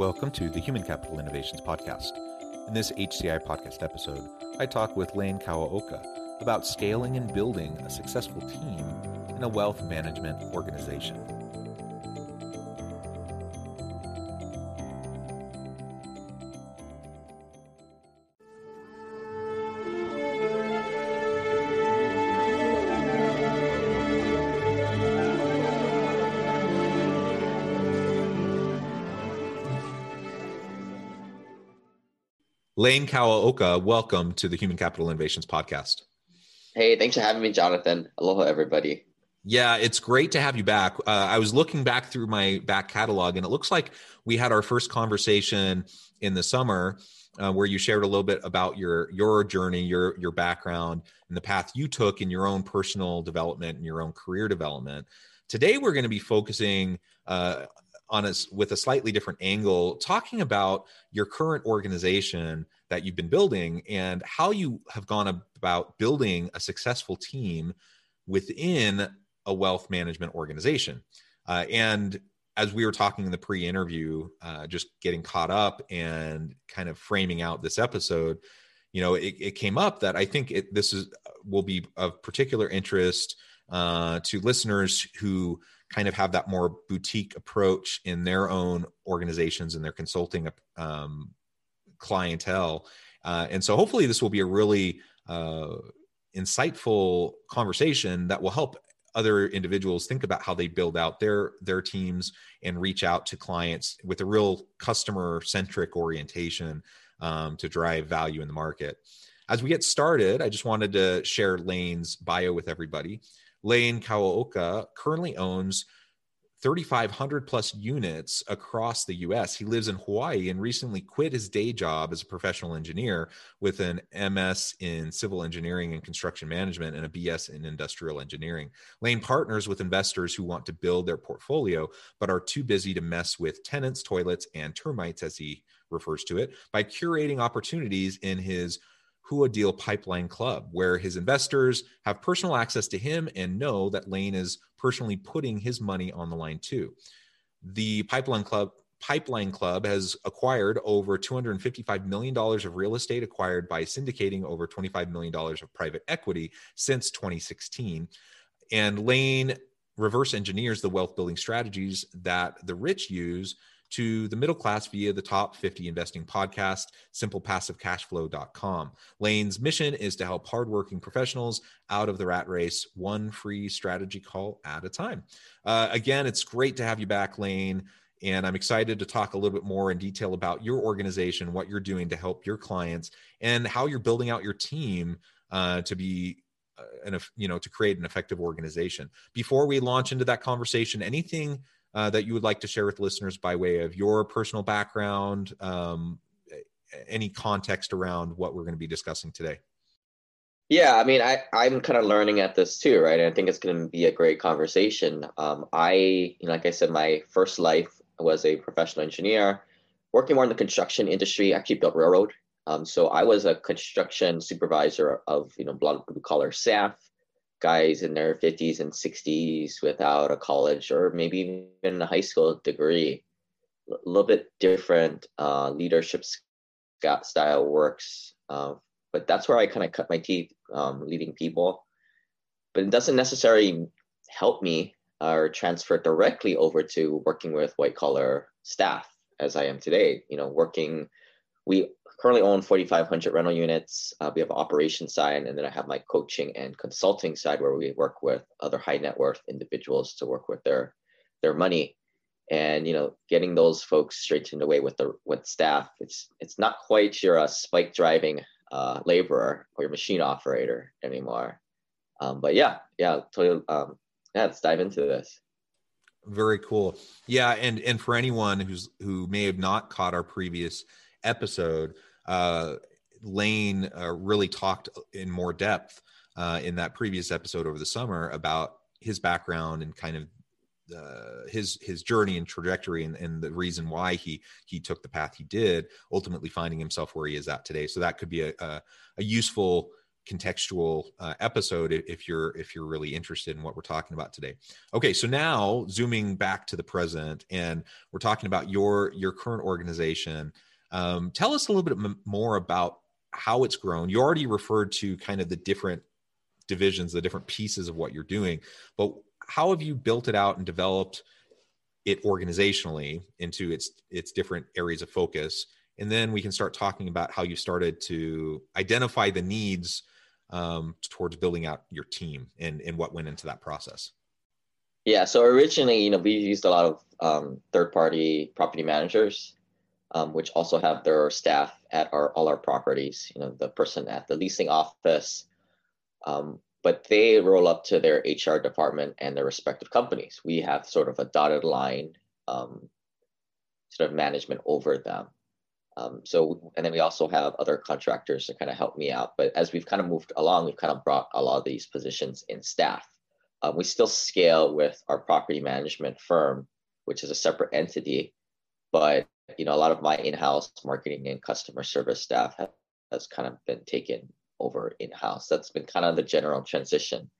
Welcome to the Human Capital Innovations Podcast. In this HCI podcast episode, I talk with Lane Kawaoka about scaling and building a successful team in a wealth management organization. Lane Kawaoka, welcome to the Human Capital Innovations Podcast. Hey, thanks for having me, Jonathan. Aloha, everybody. Yeah, it's great to have you back. Uh, I was looking back through my back catalog, and it looks like we had our first conversation in the summer uh, where you shared a little bit about your your journey, your your background, and the path you took in your own personal development and your own career development. Today, we're going to be focusing uh, on us with a slightly different angle, talking about your current organization that you've been building and how you have gone about building a successful team within a wealth management organization. Uh, and as we were talking in the pre-interview, uh, just getting caught up and kind of framing out this episode, you know, it, it came up that I think it, this is will be of particular interest uh, to listeners who kind of have that more boutique approach in their own organizations and their consulting um, clientele. Uh, and so hopefully this will be a really uh, insightful conversation that will help other individuals think about how they build out their their teams and reach out to clients with a real customer centric orientation um, to drive value in the market as we get started i just wanted to share lane's bio with everybody Lane Kawaoka currently owns 3,500 plus units across the US. He lives in Hawaii and recently quit his day job as a professional engineer with an MS in civil engineering and construction management and a BS in industrial engineering. Lane partners with investors who want to build their portfolio but are too busy to mess with tenants, toilets, and termites, as he refers to it, by curating opportunities in his Hui Deal Pipeline Club, where his investors have personal access to him and know that Lane is personally putting his money on the line too. The Pipeline Club Pipeline Club has acquired over $255 million of real estate acquired by syndicating over $25 million of private equity since 2016. And Lane reverse engineers the wealth building strategies that the rich use to the middle class via the top 50 investing podcast, simplepassivecashflow.com. Lane's mission is to help hardworking professionals out of the rat race, one free strategy call at a time. Uh, again, it's great to have you back, Lane. And I'm excited to talk a little bit more in detail about your organization, what you're doing to help your clients, and how you're building out your team uh, to be uh, an, you know to create an effective organization. Before we launch into that conversation, anything uh, that you would like to share with listeners by way of your personal background, um, any context around what we're going to be discussing today? Yeah, I mean, I, I'm kind of learning at this too, right? And I think it's going to be a great conversation. Um, I, you know, like I said, my first life was a professional engineer, working more in the construction industry. I Actually, built railroad. Um, so I was a construction supervisor of, you know, blue collar staff guys in their 50s and 60s without a college or maybe even a high school degree. A little bit different uh, leadership style works, uh, but that's where I kind of cut my teeth um, leading people. But it doesn't necessarily help me or transfer directly over to working with white collar staff as I am today. You know, working, we currently own 4,500 rental units. Uh, we have an operations side, and then I have my coaching and consulting side where we work with other high net worth individuals to work with their their money. And you know, getting those folks straightened away with the with staff, it's it's not quite your uh, spike driving uh, laborer or your machine operator anymore. Um, but yeah, yeah, totally. Um, yeah, let's dive into this. very cool. Yeah, and and for anyone who's who may have not caught our previous episode, uh, Lane uh, really talked in more depth uh, in that previous episode over the summer about his background and kind of uh, his his journey and trajectory and, and the reason why he he took the path he did ultimately finding himself where he is at today. So that could be a, a, a useful contextual uh, episode if you're if you're really interested in what we're talking about today. Okay so now zooming back to the present and we're talking about your your current organization um, tell us a little bit more about how it's grown. You already referred to kind of the different divisions the different pieces of what you're doing but how have you built it out and developed it organizationally into its its different areas of focus? And then we can start talking about how you started to identify the needs um, towards building out your team and, and what went into that process. Yeah so originally you know we used a lot of um, third party property managers um, which also have their staff at our all our properties you know the person at the leasing office um, but they roll up to their HR department and their respective companies. We have sort of a dotted line um, sort of management over them. Um, so, and then we also have other contractors to kind of help me out. But as we've kind of moved along, we've kind of brought a lot of these positions in staff. Um, we still scale with our property management firm, which is a separate entity. But you know, a lot of my in-house marketing and customer service staff have, has kind of been taken over in-house. That's been kind of the general transition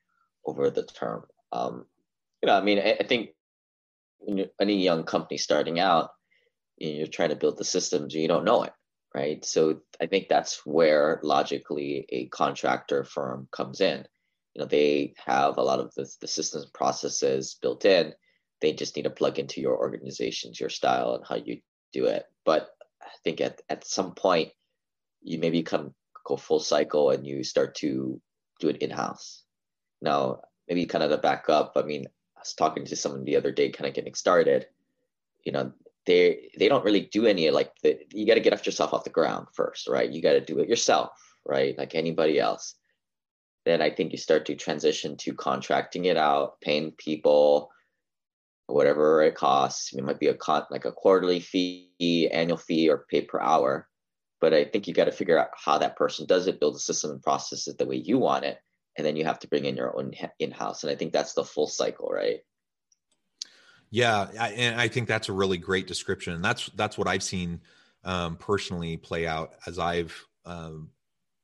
over the term. Um, you know, I mean, I, I think any young company starting out, you're trying to build the systems, you don't know it, right? So I think that's where logically a contractor firm comes in. You know, they have a lot of the, the systems processes built in. They just need to plug into your organizations, your style, and how you do it. But I think at, at some point, you maybe come go full cycle and you start to do it in house. Now, maybe kind of to back up, I mean, I was talking to someone the other day, kind of getting started. You know, they they don't really do any like the, you got to get yourself off the ground first, right? You got to do it yourself, right? Like anybody else. Then I think you start to transition to contracting it out, paying people whatever it costs. It might be a con like a quarterly fee, annual fee, or pay per hour but I think you got to figure out how that person does it, build a system and process it the way you want it, and then you have to bring in your own in-house. And I think that's the full cycle, right? Yeah, I, and I think that's a really great description. And that's that's what I've seen um, personally play out as I've um,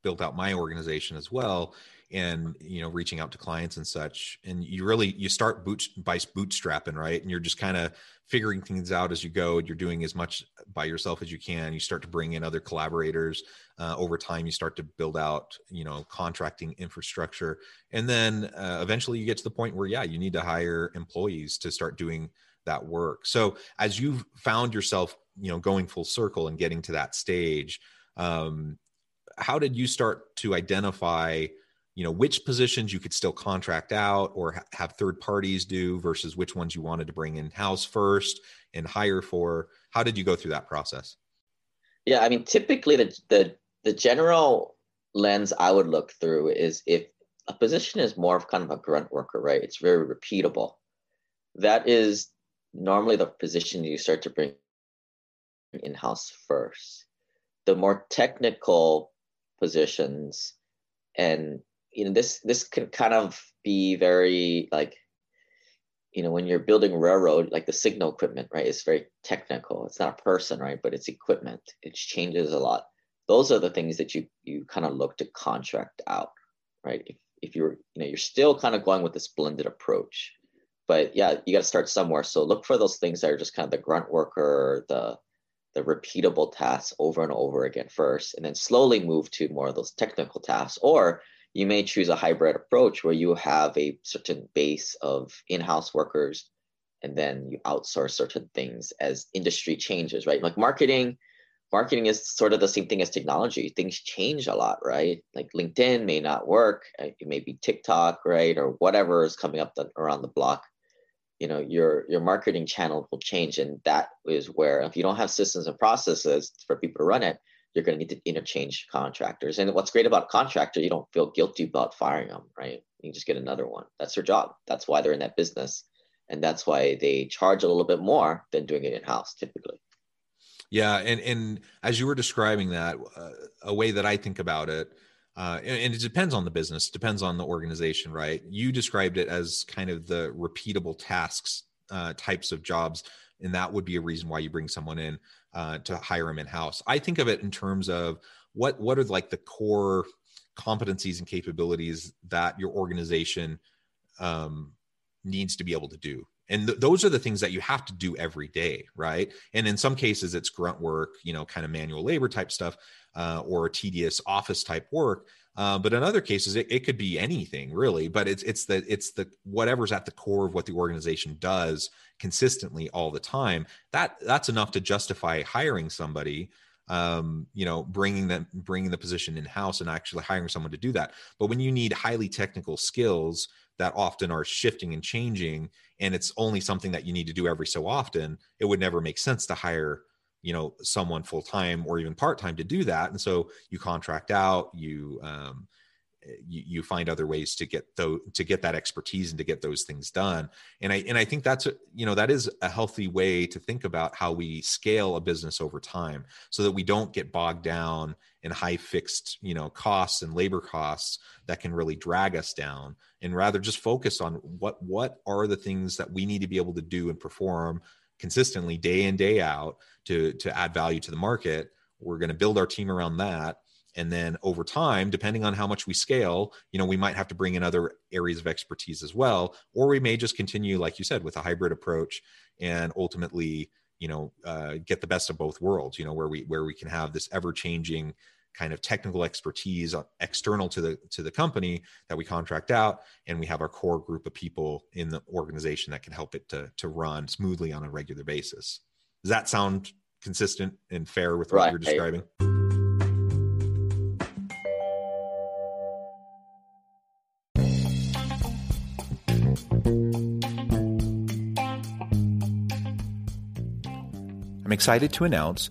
built out my organization as well and you know reaching out to clients and such and you really you start boot by bootstrapping right? And you're just kind of figuring things out as you go you're doing as much by yourself as you can. You start to bring in other collaborators uh, over time you start to build out you know contracting infrastructure. And then uh, eventually you get to the point where yeah you need to hire employees to start doing that work. So as you've found yourself you know going full circle and getting to that stage um, how did you start to identify you know which positions you could still contract out or ha- have third parties do versus which ones you wanted to bring in house first and hire for. How did you go through that process? Yeah i mean typically the the, the general lens i would look through is if a position is more of kind of a grunt worker right? It's very repeatable. That is normally the position you start to bring in house first. The more technical positions and you know this this can kind of be very like you know when you're building railroad like the signal equipment right it's very technical. It's not a person right but it's equipment. It changes a lot. Those are the things that you you kind of look to contract out right? If, if you're you know you're still kind of going with this blended approach. But yeah you got to start somewhere. So look for those things that are just kind of the grunt worker the the repeatable tasks over and over again first and then slowly move to more of those technical tasks. Or you may choose a hybrid approach where you have a certain base of in-house workers and then you outsource certain things as industry changes right? Like marketing marketing is sort of the same thing as technology. Things change a lot right? Like linkedin may not work. It may be tiktok right? Or whatever is coming up the, around the block. You know your your marketing channel will change and that is where if you don't have systems and processes for people to run it you're going to need to interchange contractors. And what's great about contractor, you don't feel guilty about firing them, right? You just get another one. That's their job. That's why they're in that business. and that's why they charge a little bit more than doing it in house typically. Yeah, and and as you were describing that, uh, a way that I think about it, uh, and, and, it depends on the business, depends on the organization, right? You described it as kind of the repeatable tasks uh, types of jobs, and that would be a reason why you bring someone in uh, to hire them in house. I think of it in terms of what what are like the core competencies and capabilities that your organization um, needs to be able to do. And th- those are the things that you have to do every day right? And in some cases it's grunt work you know kind of manual labor type stuff uh, or tedious office type work uh, but in other cases it, it could be anything really but it's it's the it's the whatever's at the core of what the organization does consistently all the time that that's enough to justify hiring somebody um, you know, bringing them, bringing the position in house and actually hiring someone to do that. But when you need highly technical skills that often are shifting and changing, and it's only something that you need to do every so often, it would never make sense to hire, you know, someone full time or even part time to do that. And so you contract out, you, um, you, you find other ways to get though to get that expertise and to get those things done and i and i think that's a, you know that is a healthy way to think about how we scale a business over time so that we don't get bogged down in high fixed you know costs and labor costs that can really drag us down and rather just focus on what what are the things that we need to be able to do and perform consistently day in day out to to add value to the market. We're going to build our team around that. And then over time depending on how much we scale you know we might have to bring in other areas of expertise as well or we may just continue like you said with a hybrid approach and ultimately you know uh, get the best of both worlds you know where we where we can have this ever changing kind of technical expertise external to the to the company that we contract out and we have our core group of people in the organization that can help it to to run smoothly on a regular basis does that sound consistent and fair with what right. you're describing I'm excited to announce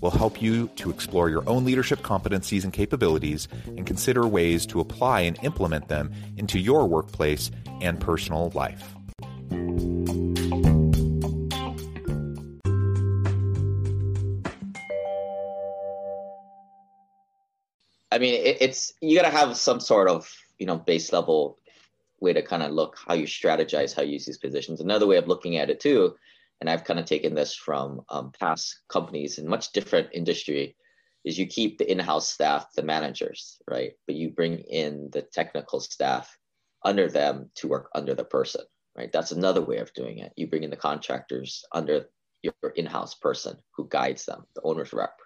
will help you to explore your own leadership competencies and capabilities and consider ways to apply and implement them into your workplace and personal life. I mean, it's you got to have some sort of you know base level way to kind of look how you strategize how you use these positions. Another way of looking at it too, and I've kind of taken this from um, past companies in much different industry, is you keep the in-house staff, the managers, right? But you bring in the technical staff under them to work under the person, right? That's another way of doing it. You bring in the contractors under your in-house person who guides them, the owner's rep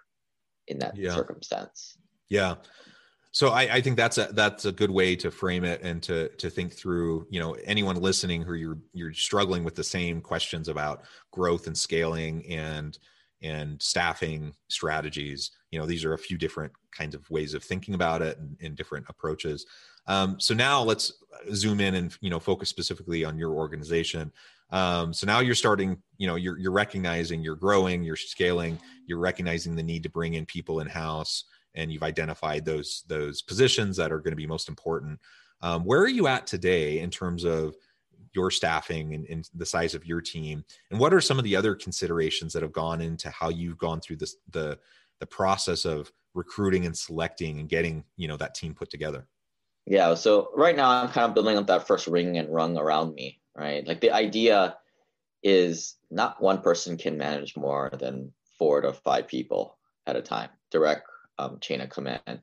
in that yeah. circumstance. Yeah so I, I, think that's a that's a good way to frame it and to to think through you know anyone listening who you're you're struggling with the same questions about growth and scaling and and staffing strategies. You know these are a few different kinds of ways of thinking about it and, and different approaches. Um, so now let's zoom in and you know focus specifically on your organization. Um, so now you're starting you know you're, you're recognizing you're growing you're scaling you're recognizing the need to bring in people in house and you've identified those those positions that are going to be most important. Um, where are you at today in terms of your staffing and, and, the size of your team, and what are some of the other considerations that have gone into how you've gone through this the the process of recruiting and selecting and getting you know that team put together? Yeah, so right now I'm kind of building up that first ring and rung around me, right? Like the idea is not one person can manage more than four to five people at a time, direct um, chain of command.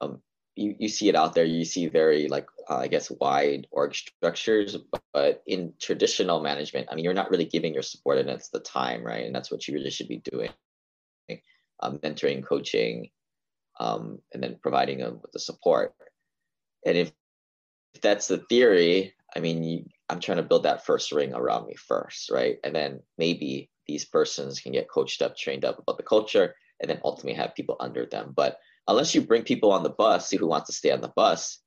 Um, you, you see it out there. You see very like uh, I guess wide org structures, but in traditional management, I mean, you're not really giving your subordinates the time, right? And that's what you really should be doing: um, mentoring, coaching, um, and then providing them with the support. And if, if that's the theory, I mean, you, I'm trying to build that first ring around me first, right? And then maybe these persons can get coached up, trained up about the culture, and then ultimately have people under them. But unless you bring people on the bus, see who wants to stay on the bus,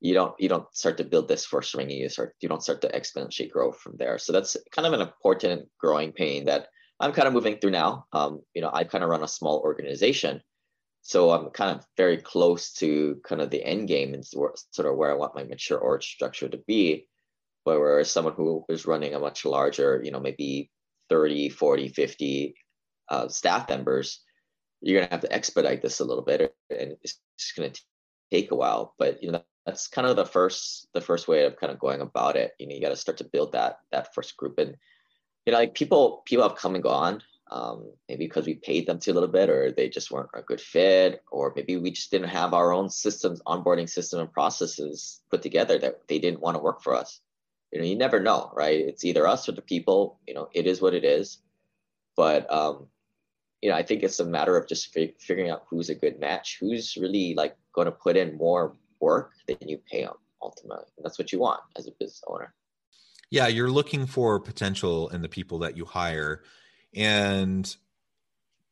you don't you don't start to build this first ring. You start you don't start to exponentially grow from there. So that's kind of an important growing pain that I'm kind of moving through now. Um, you know, I kind of run a small organization, so I'm kind of very close to kind of the end game and sort of where I want my mature org structure to be. Whereas someone who is running a much larger, you know, maybe 30, 40, 50 uh, staff members, you're going to have to expedite this a little bit and it's just going to take a while. But, you know, that's kind of the first, the first way of kind of going about it. You know, you got to start to build that, that first group. And, you know, like people, people have come and gone um, maybe because we paid them too a little bit or they just weren't a good fit or maybe we just didn't have our own systems onboarding system and processes put together that they didn't want to work for us you know you never know right it's either us or the people you know it is what it is but um, you know i think it's a matter of just figuring out who's a good match who's really like going to put in more work than you pay them ultimately and that's what you want as a business owner. Yeah you're looking for potential in the people that you hire and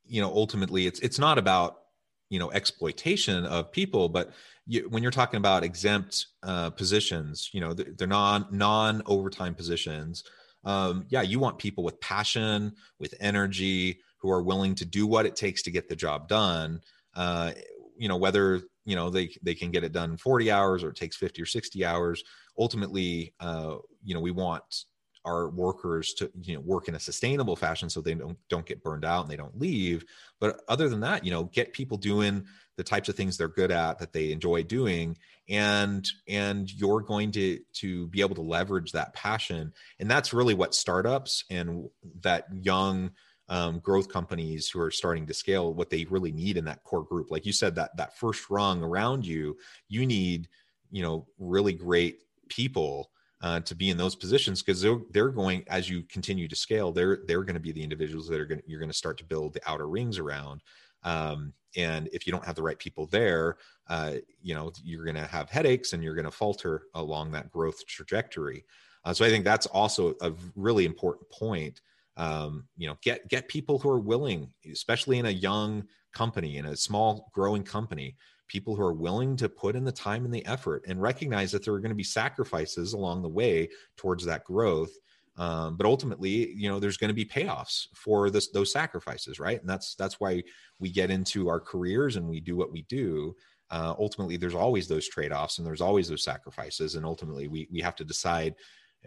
you know ultimately it's it's not about you know exploitation of people but you, when you're talking about exempt uh, positions you know they're non non overtime positions um, yeah you want people with passion with energy who are willing to do what it takes to get the job done. Uh, you know whether you know they they can get it done in 40 hours or it takes 50 or 60 hours ultimately uh, you know we want our workers to you know work in a sustainable fashion so they don't don't get burned out and they don't leave. But other than that you know get people doing the types of things they're good at that they enjoy doing and and you're going to to be able to leverage that passion. And that's really what startups and that young um, growth companies who are starting to scale what they really need in that core group. Like you said that that first rung around you you need you know really great people uh, to be in those positions because they're, they're going as you continue to scale they're they're going to be the individuals that are going you're going to start to build the outer rings around um, and if you don't have the right people there uh, you know you're going to have headaches and you're going to falter along that growth trajectory. Uh, so i think that's also a really important point. Um, you know get get people who are willing especially in a young company in a small growing company people who are willing to put in the time and the effort and recognize that there are going to be sacrifices along the way towards that growth um, but ultimately you know there's going to be payoffs for this those sacrifices right? And that's that's why we get into our careers and we do what we do. Uh, ultimately there's always those trade-offs and there's always those sacrifices. And ultimately we we have to decide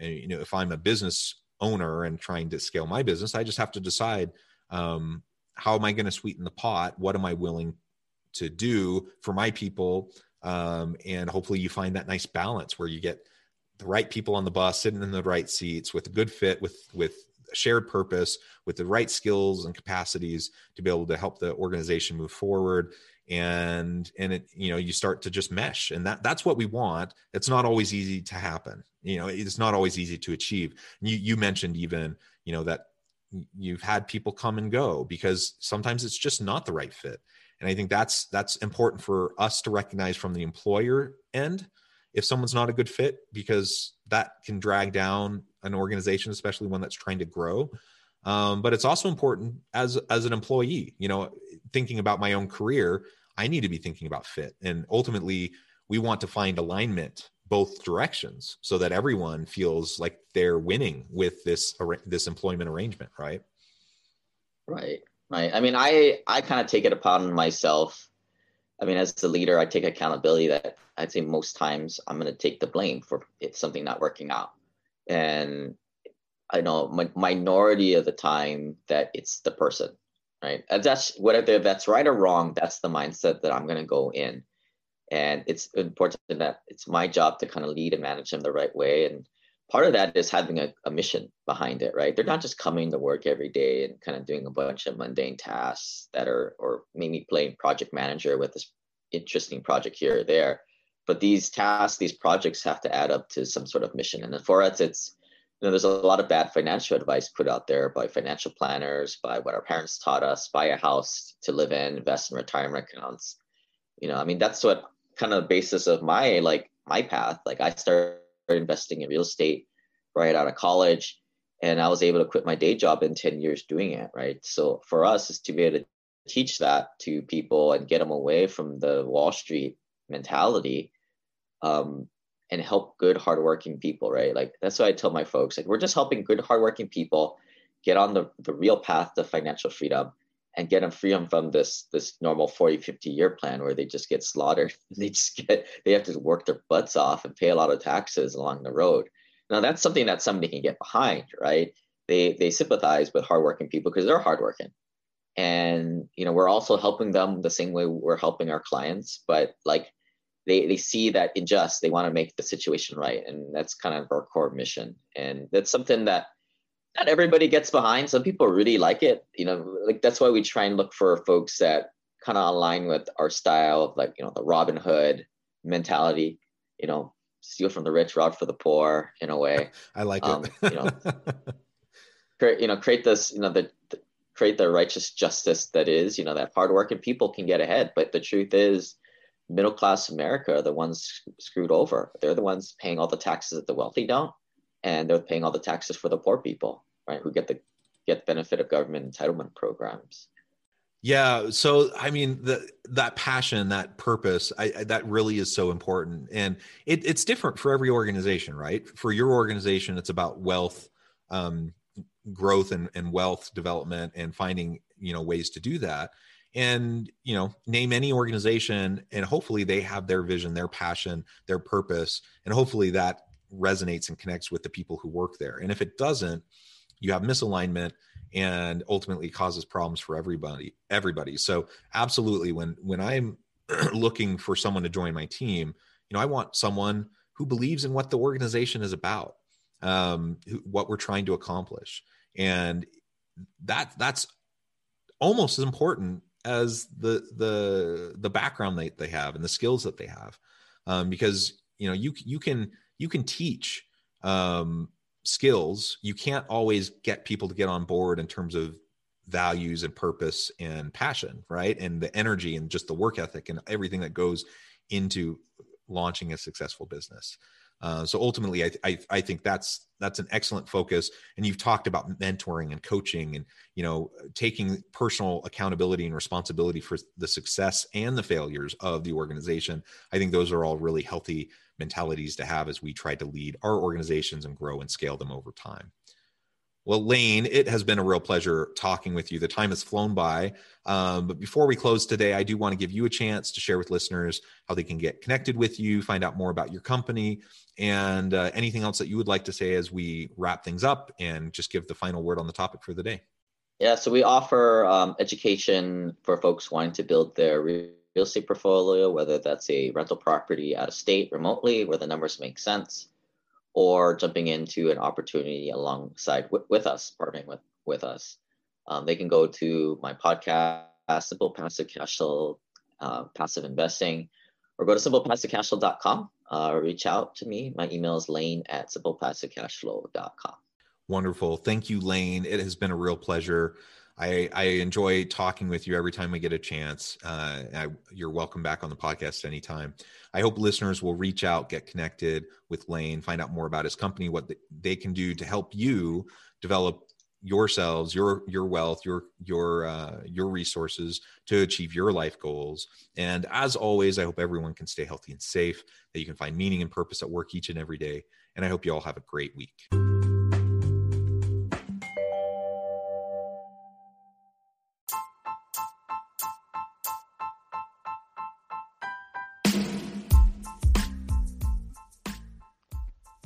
uh, you know if i'm a business owner and trying to scale my business i just have to decide um, how am i going to sweeten the pot? What am i willing to do for my people? Um, and hopefully you find that nice balance where you get the right people on the bus sitting in the right seats with a good fit with with shared purpose with the right skills and capacities to be able to help the organization move forward. And and it you know you start to just mesh. And that that's what we want. It's not always easy to happen. You know it's not always easy to achieve. You you mentioned even you know that you've had people come and go because sometimes it's just not the right fit. And i think that's that's important for us to recognize from the employer end if someone's not a good fit because that can drag down an organization especially one that's trying to grow. Um, but it's also important as as an employee you know thinking about my own career i need to be thinking about fit. And ultimately we want to find alignment both directions so that everyone feels like they're winning with this this employment arrangement right? Right. Right. I mean i i kind of take it upon myself i mean as the leader i take accountability that i'd say most times i'm going to take the blame for if something not working out. And i know my, minority of the time that it's the person right? And that's whether that's right or wrong that's the mindset that i'm going to go in. And it's important that it's my job to kind of lead and manage them the right way and part of that is having a, a mission behind it, right? They're not just coming to work every day and kind of doing a bunch of mundane tasks that are, or maybe playing project manager with this interesting project here or there. But these tasks, these projects have to add up to some sort of mission. And for us, it's, you know, there's a lot of bad financial advice put out there by financial planners, by what our parents taught us, buy a house to live in, invest in retirement accounts. You know, I mean, that's what kind of basis of my like my path. Like I started investing in real estate right out of college and I was able to quit my day job in 10 years doing it, right? So for us is to be able to teach that to people and get them away from the Wall Street mentality um, and help good, hardworking people, right? Like that's what I tell my folks. Like we're just helping good, hardworking people get on the, the real path to financial freedom and get them freedom from this this normal 40 50 year plan where they just get slaughtered. They just get they have to work their butts off and pay a lot of taxes along the road. Now that's something that somebody can get behind right? They they sympathize with hardworking people because they're hardworking. And you know we're also helping them the same way we're helping our clients but like they they see that unjust they want to make the situation right and that's kind of our core mission. And that's something that not everybody gets behind. Some people really like it. You know, like that's why we try and look for folks that kind of align with our style of like, you know, the Robin Hood mentality, you know, steal from the rich, rob for the poor in a way. I like um, it. you know, create, you know, create this, you know, the, the, create the righteous justice that is, you know, that hardworking people can get ahead. But the truth is middle class America are the ones screwed over. They're the ones paying all the taxes that the wealthy don't and they're paying all the taxes for the poor people, right? Who get the get benefit of government entitlement programs. Yeah, so I mean the that passion, that purpose, I, I, that really is so important, and it, it's different for every organization, right? For your organization, it's about wealth, um, growth, and, and wealth development, and finding you know ways to do that. And you know, name any organization, and hopefully they have their vision, their passion, their purpose, and hopefully that resonates and connects with the people who work there. And if it doesn't, you have misalignment and ultimately causes problems for everybody everybody. So absolutely when when i'm looking for someone to join my team you know i want someone who believes in what the organization is about um, who, what we're trying to accomplish. And that that's almost as important as the the the background they, they have and the skills that they have. Um, because you know you you can you can teach um, skills. You can't always get people to get on board in terms of values and purpose and passion right? And the energy and just the work ethic and everything that goes into launching a successful business. Uh, so ultimately I, I, I think that's that's an excellent focus. And you've talked about mentoring and coaching and you know taking personal accountability and responsibility for the success and the failures of the organization. I think those are all really healthy mentalities to have as we try to lead our organizations and grow and scale them over time. Well, Lane, it has been a real pleasure talking with you. The time has flown by. Um, but before we close today, I do want to give you a chance to share with listeners how they can get connected with you, find out more about your company, and uh, anything else that you would like to say as we wrap things up and just give the final word on the topic for the day. Yeah, so we offer um, education for folks wanting to build their real estate portfolio, whether that's a rental property out of state remotely where the numbers make sense, or jumping into an opportunity alongside with, with us, partnering with, with us. Um, they can go to my podcast, Simple Passive Cash Flow, uh, Passive Investing, or go to simplepassivecashflow.com. Uh, reach out to me. My email is lane at simplepassivecashflow.com. Wonderful. Thank you, Lane. It has been a real pleasure. I, I enjoy talking with you every time we get a chance. Uh, I, you're welcome back on the podcast anytime. I hope listeners will reach out, get connected with Lane, find out more about his company, what they can do to help you develop yourselves, your your wealth, your your uh, your resources to achieve your life goals. And as always, I hope everyone can stay healthy and safe. That you can find meaning and purpose at work each and every day. And I hope you all have a great week.